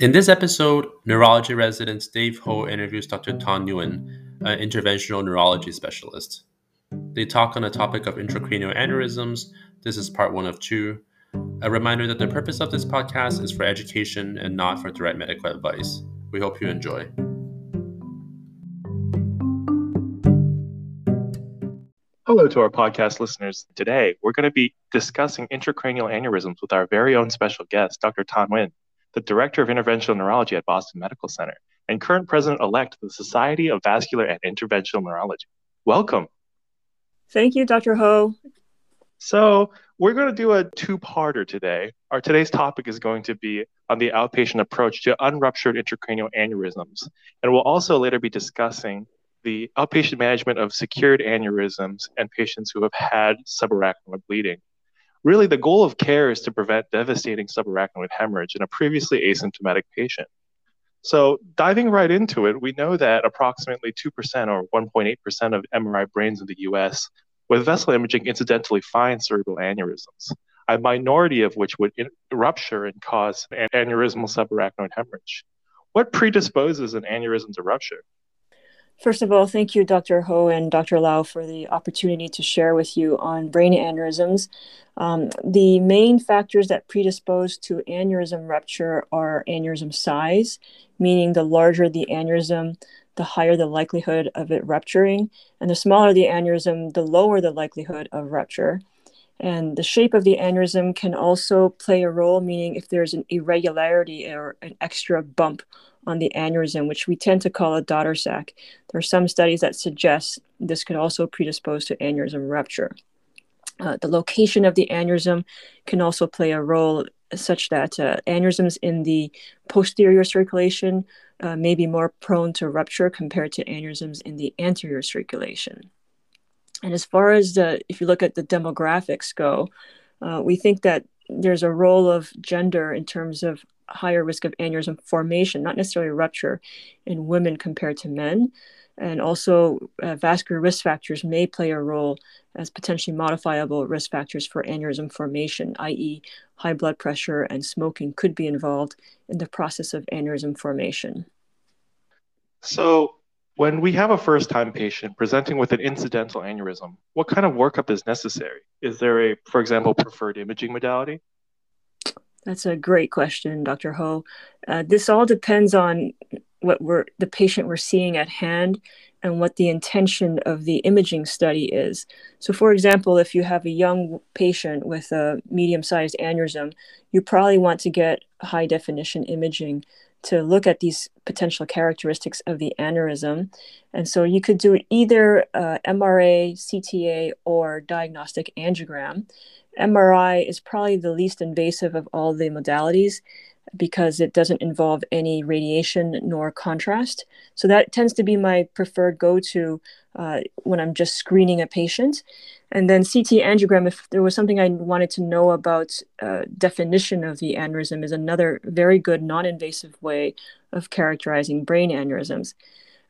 In this episode, neurology resident Dave Ho interviews Dr. Thanh Nguyen, an interventional neurology specialist. They talk on the topic of intracranial aneurysms. This is part one of two. A reminder that the purpose of this podcast is for education and not for direct medical advice. We hope you enjoy. Hello to our podcast listeners. Today, we're going to be discussing intracranial aneurysms with our very own special guest, Dr. Thanh Nguyen the Director of Interventional Neurology at Boston Medical Center, and current President elect of the Society of Vascular and Interventional Neurology. Welcome. Thank you, Dr. Ho. So, we're going to do a two parter today. Our today's topic is going to be on the outpatient approach to unruptured intracranial aneurysms. And we'll also later be discussing the outpatient management of secured aneurysms and patients who have had subarachnoid bleeding. Really, the goal of care is to prevent devastating subarachnoid hemorrhage in a previously asymptomatic patient. So, diving right into it, we know that approximately 2% or 1.8% of MRI brains in the US with vessel imaging incidentally find cerebral aneurysms, a minority of which would in- rupture and cause an aneurysmal subarachnoid hemorrhage. What predisposes an aneurysm to rupture? First of all, thank you, Dr. Ho and Dr. Lau, for the opportunity to share with you on brain aneurysms. Um, the main factors that predispose to aneurysm rupture are aneurysm size, meaning the larger the aneurysm, the higher the likelihood of it rupturing, and the smaller the aneurysm, the lower the likelihood of rupture. And the shape of the aneurysm can also play a role, meaning if there's an irregularity or an extra bump on the aneurysm, which we tend to call a daughter sac. There are some studies that suggest this could also predispose to aneurysm rupture. Uh, the location of the aneurysm can also play a role, such that uh, aneurysms in the posterior circulation uh, may be more prone to rupture compared to aneurysms in the anterior circulation. And as far as the, if you look at the demographics go, uh, we think that there's a role of gender in terms of higher risk of aneurysm formation, not necessarily rupture, in women compared to men. And also, uh, vascular risk factors may play a role as potentially modifiable risk factors for aneurysm formation, i.e., high blood pressure and smoking could be involved in the process of aneurysm formation. So, when we have a first time patient presenting with an incidental aneurysm, what kind of workup is necessary? Is there a, for example, preferred imaging modality? That's a great question, Dr. Ho. Uh, this all depends on what we're the patient we're seeing at hand and what the intention of the imaging study is. So, for example, if you have a young patient with a medium sized aneurysm, you probably want to get high definition imaging to look at these potential characteristics of the aneurysm. And so you could do either uh, MRA, CTA, or diagnostic angiogram. MRI is probably the least invasive of all the modalities because it doesn't involve any radiation nor contrast. So that tends to be my preferred go to uh, when I'm just screening a patient. And then CT angiogram, if there was something I wanted to know about uh, definition of the aneurysm, is another very good non invasive way of characterizing brain aneurysms.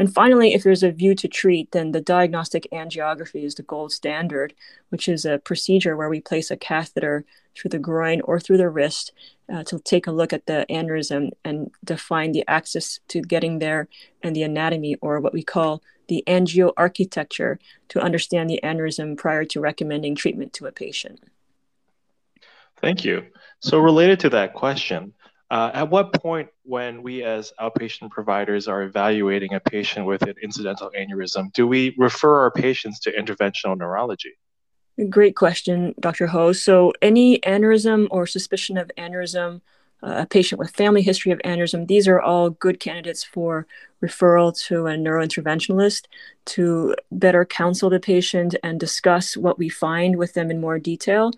And finally, if there's a view to treat, then the diagnostic angiography is the gold standard, which is a procedure where we place a catheter through the groin or through the wrist uh, to take a look at the aneurysm and define the access to getting there and the anatomy, or what we call the angioarchitecture, to understand the aneurysm prior to recommending treatment to a patient. Thank you. So, related to that question, uh, at what point, when we as outpatient providers are evaluating a patient with an incidental aneurysm, do we refer our patients to interventional neurology? Great question, Dr. Ho. So, any aneurysm or suspicion of aneurysm, uh, a patient with family history of aneurysm, these are all good candidates for referral to a neurointerventionalist to better counsel the patient and discuss what we find with them in more detail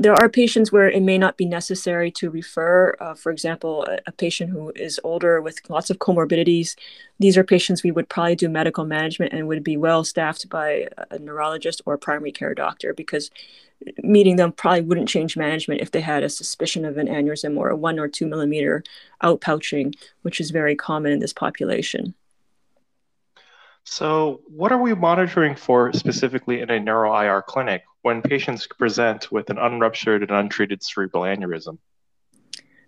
there are patients where it may not be necessary to refer. Uh, for example, a, a, patient who is older with lots of comorbidities. These are patients we would probably do medical management and would be well staffed by a neurologist or a primary care doctor because meeting them probably wouldn't change management if they had a suspicion of an aneurysm or a one or two millimeter outpouching, which is very common in this population. So, what are we monitoring for specifically in a neuro IR clinic when patients present with an unruptured and untreated cerebral aneurysm?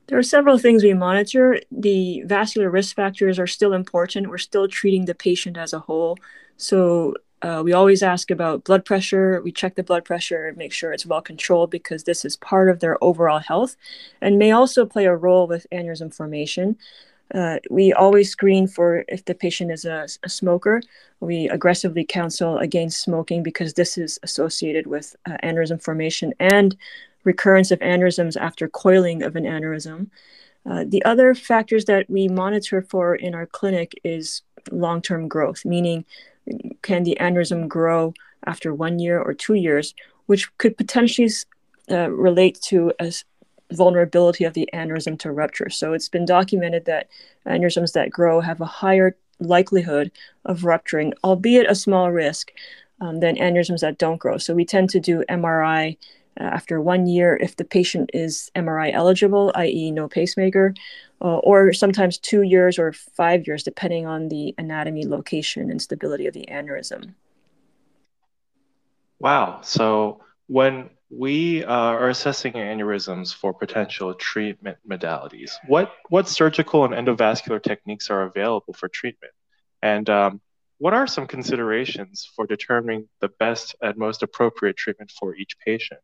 There are several things we monitor. The vascular risk factors are still important. We're still treating the patient as a whole. So uh, we always ask about blood pressure. We check the blood pressure and make sure it's well controlled because this is part of their overall health and may also play a role with aneurysm formation. Uh, we always screen for if the patient is a, a, smoker. We aggressively counsel against smoking because this is associated with uh, aneurysm formation and recurrence of aneurysms after coiling of an aneurysm. Uh, the other factors that we monitor for in our clinic is long term growth, meaning can the aneurysm grow after one year or two years, which could potentially uh, relate to a vulnerability of the aneurysm to rupture. So it's been documented that aneurysms that grow have a higher likelihood of rupturing, albeit a small risk, um, than aneurysms that don't grow. So we tend to do MRI uh, after one year if the patient is MRI eligible, i.e., no pacemaker, uh, or sometimes two years or five years, depending on the anatomy, location, and stability of the aneurysm. Wow. So when we uh, are assessing aneurysms for potential treatment modalities, what, what surgical and endovascular techniques are available for treatment? And um, what are some considerations for determining the best and most appropriate treatment for each patient?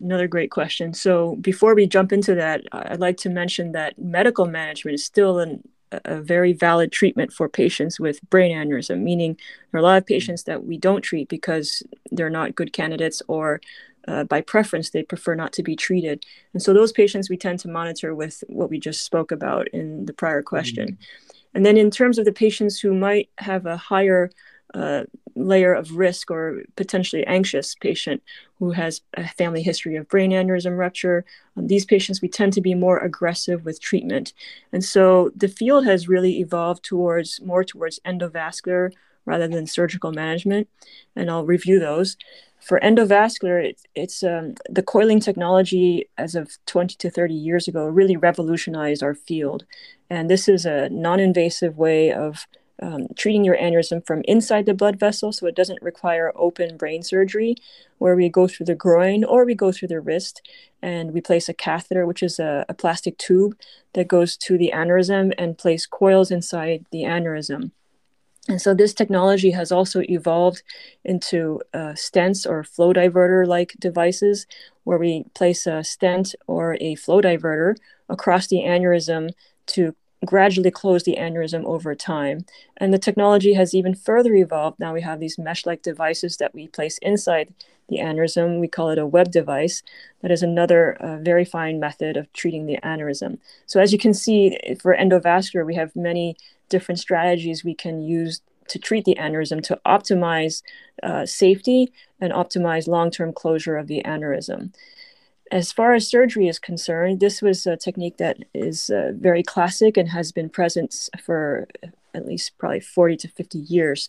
Another great question. So, before we jump into that, I'd like to mention that medical management is still an, a very valid treatment for patients with brain aneurysm, meaning there are a lot of patients that we don't treat because they're not good candidates or uh, by preference they prefer not to be treated. And so, those patients we tend to monitor with what we just spoke about in the prior question. Mm-hmm. And then, in terms of the patients who might have a higher layer of risk or potentially anxious patient who has a family history of brain aneurysm rupture. Um, these patients, we tend to be more aggressive with treatment. And so the field has really evolved towards more towards endovascular rather than surgical management. And I'll review those. For endovascular, it, it's um, the coiling technology as of 20 to 30 years ago really revolutionized our field. And this is a non invasive way of um, treating your aneurysm from inside the blood vessel, so it doesn't require open brain surgery, where we go through the groin or we go through the wrist and we place a catheter, which is a, a plastic tube that goes to the aneurysm and place coils inside the aneurysm. And so this technology has also evolved into uh, stents or flow diverter like devices where we place a stent or a flow diverter across the aneurysm to gradually close the aneurysm over time. And the technology has even further evolved. Now we have these mesh like devices that we place inside the aneurysm. We call it a web device. That is another uh, very fine method of treating the aneurysm. So, as you can see, for endovascular, we have many different strategies we can use to treat the aneurysm to optimize uh, safety and optimize long term closure of the aneurysm as far as surgery is concerned, this was a technique that is uh, very classic and has been present for at least probably 40 to 50 years.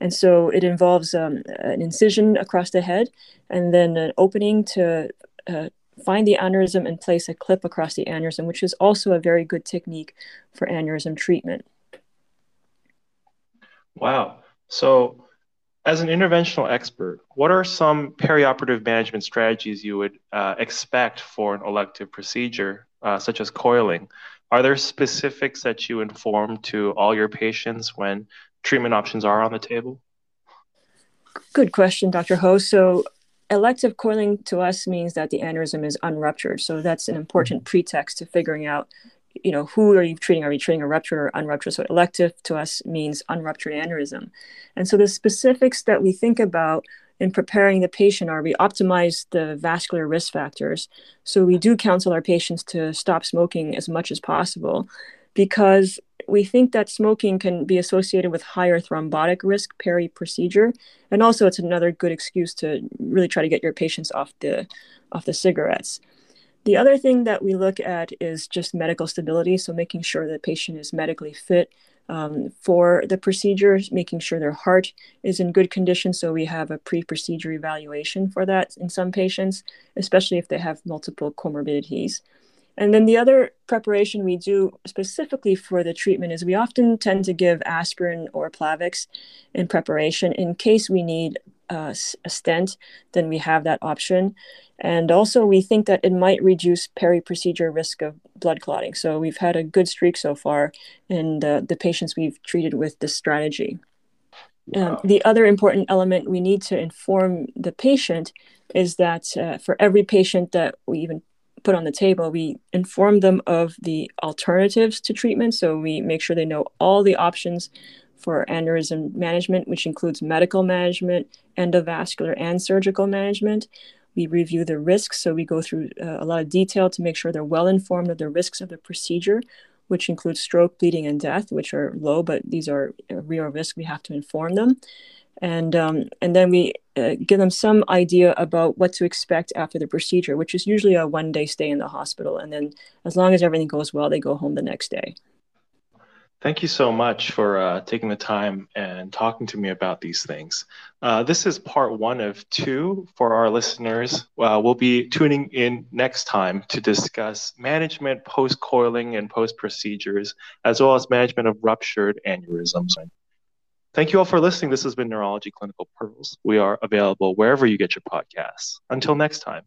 And so it involves um, an incision across the head and then an opening to uh, find the aneurysm and place a clip across the aneurysm, which is also a very good technique for aneurysm treatment. Wow. So as an interventional expert, what are some perioperative management strategies you would uh, expect for an elective procedure, uh, such as coiling? Are there specifics that you inform to all your patients when treatment options are on the table? Good question, Dr. Ho. So, elective coiling to us means that the aneurysm is unruptured. So, that's an important mm-hmm. pretext to figuring out you know, who are you treating? Are you treating a ruptured or unruptured? So elective to us means unruptured aneurysm. And so the specifics that we think about in preparing the patient are we optimize the vascular risk factors. So we do counsel our patients to stop smoking as much as possible because we think that smoking can be associated with higher thrombotic risk peri procedure. And also it's another good excuse to really try to get your patients off the off the cigarettes. The other thing that we look at is just medical stability. So, making sure the patient is medically fit um, for the procedures, making sure their heart is in good condition. So, we have a pre procedure evaluation for that in some patients, especially if they have multiple comorbidities. And then the other preparation we do specifically for the treatment is we often tend to give aspirin or Plavix in preparation in case we need uh, a stent, then we have that option. And also, we think that it might reduce peri-procedure risk of blood clotting. So we've had a good streak so far in the, the patients we've treated with this strategy. Wow. Um, the other important element we need to inform the patient is that uh, for every patient that we even put on the table, we inform them of the alternatives to treatment. So we make sure they know all the options for aneurysm management, which includes medical management, endovascular, and surgical management. We review the risks, so we go through uh, a lot of detail to make sure they're well informed of the risks of the procedure, which includes stroke, bleeding, and death, which are low, but these are real risks. We have to inform them and um, and then we uh, give them some idea about what to expect after the procedure, which is usually a one day stay in the hospital, and then as long as everything goes well, they go home the next day. Thank you so much for uh, taking the time and talking to me about these things. Uh, this is part one of two for our listeners. Uh, we'll be tuning in next time to discuss management post coiling and post procedures, as well as management of ruptured aneurysms. Thank you all for listening. This has been Neurology Clinical Pearls. We are available wherever you get your podcasts. Until next time.